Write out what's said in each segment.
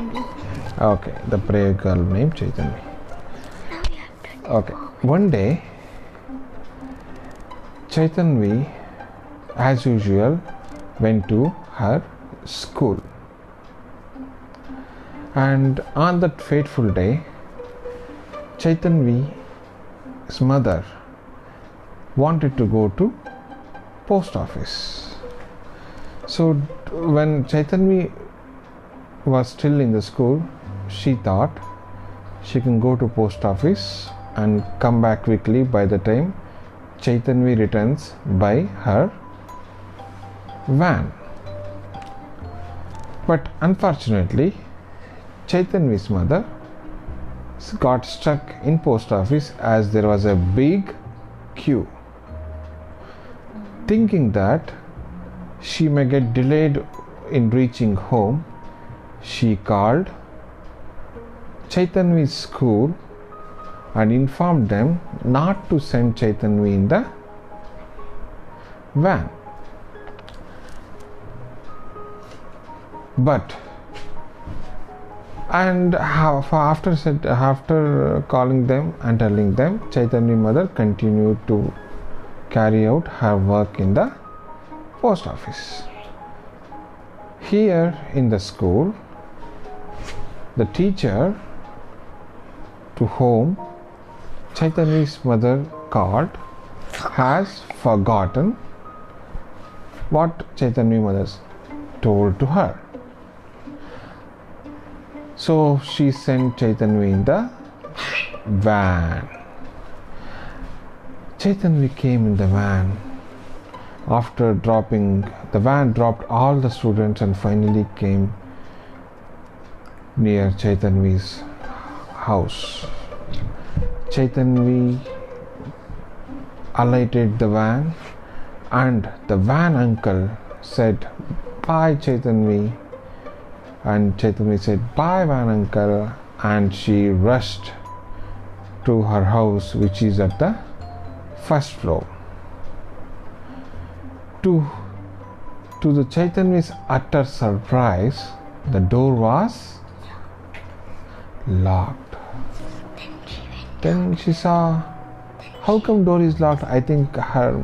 Chaitanvi. Okay, the brave girl named to Okay, one day, Chaitanvi, as usual, went to her school. And on that fateful day, Chaitanvi's mother wanted to go to post office. So when Chaitanvi was still in the school, she thought she can go to post office and come back quickly by the time Chaitanvi returns by her van. But unfortunately, Chaitanvi's mother got stuck in post office as there was a big queue. Thinking that she may get delayed in reaching home, she called Chaitanvi's school and informed them not to send Chaitanvi in the van. But and after after calling them and telling them, Chaitanvi mother continued to carry out her work in the post office. Here in the school, the teacher to whom Chaitanvi's mother called has forgotten what Chaitanvi mother told to her. So she sent Chaitanvi in the van. Chaitanvi came in the van. After dropping, the van dropped all the students and finally came near Chaitanvi's house. Chaitanvi alighted the van and the van uncle said, Bye, Chaitanvi. And Chaitanvi said, Bye, van uncle. And she rushed to her house, which is at the first floor. To, to the Chaitanvi's utter surprise, the door was locked. Then she saw, how come door is locked? I think her,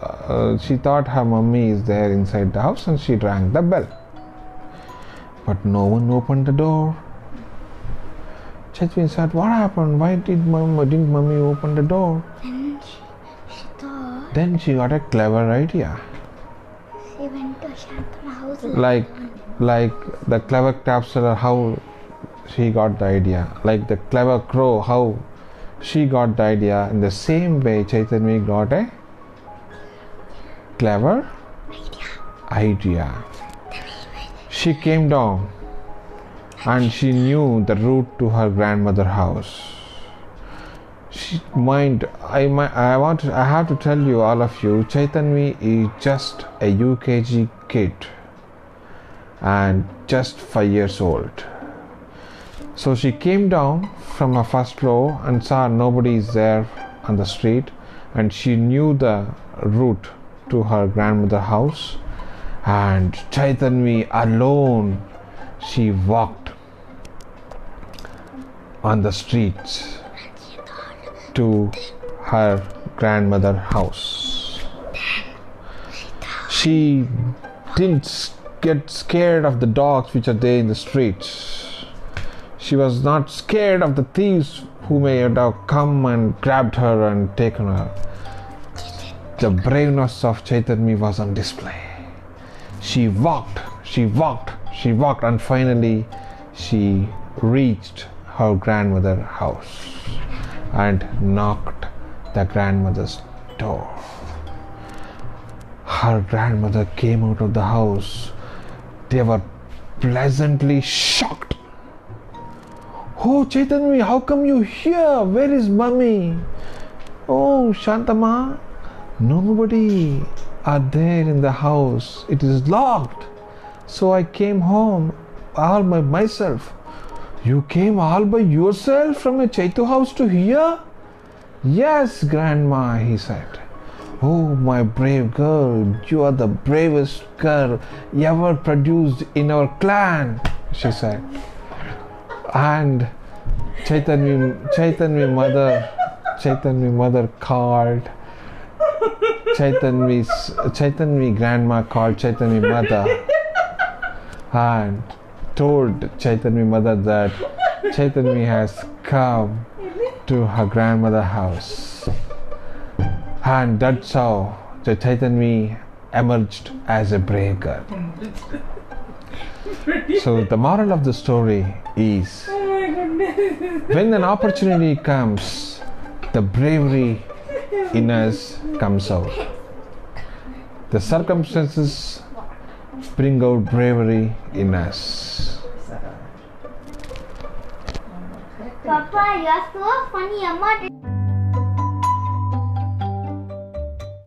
uh, she thought her mummy is there inside the house and she rang the bell. But no one opened the door. Chaitanvi said, what happened? Why did mom, didn't mummy open the door? Then she, she thought Then she got a clever idea. she went to Shantana house. Like, like the clever capsuler, how she got the idea. Like the clever crow, how she got the idea. In the same way, Chaitanya got a clever idea. She came down and she knew the route to her grandmother house. She, mind, I, I want, to, I have to tell you, all of you, Chaitanya is just a UKG kid and just five years old. So she came down from her first floor and saw nobody is there on the street, and she knew the route to her grandmother house. And Chaitanya alone, she walked on the streets to her grandmother house. She didn't get scared of the dogs which are there in the streets. She was not scared of the thieves who may have come and grabbed her and taken her. The braveness of Chaitanya was on display. She walked, she walked, she walked, and finally she reached her grandmother's house and knocked the grandmother's door. Her grandmother came out of the house. They were pleasantly shocked. Oh, Chaitanya, how come you here? Where is mummy? Oh, Shantama, nobody are there in the house. It is locked. So I came home all by myself. You came all by yourself from a Chaitu house to here? Yes, Grandma, he said. Oh, my brave girl, you are the bravest girl ever produced in our clan, she said. And Chaitanya, Chaitanya mother, Chaitanya mother called Chaitanya's Chaitanya grandma called Chaitanya mother and told Chaitanya mother that Chaitanya has come to her grandmother house and that's how the Chaitanya emerged as a brave girl. So the moral of the story is Oh my goodness. when an opportunity comes, the bravery in us comes out. The circumstances bring out bravery in us. Papa, you are so funny. Amma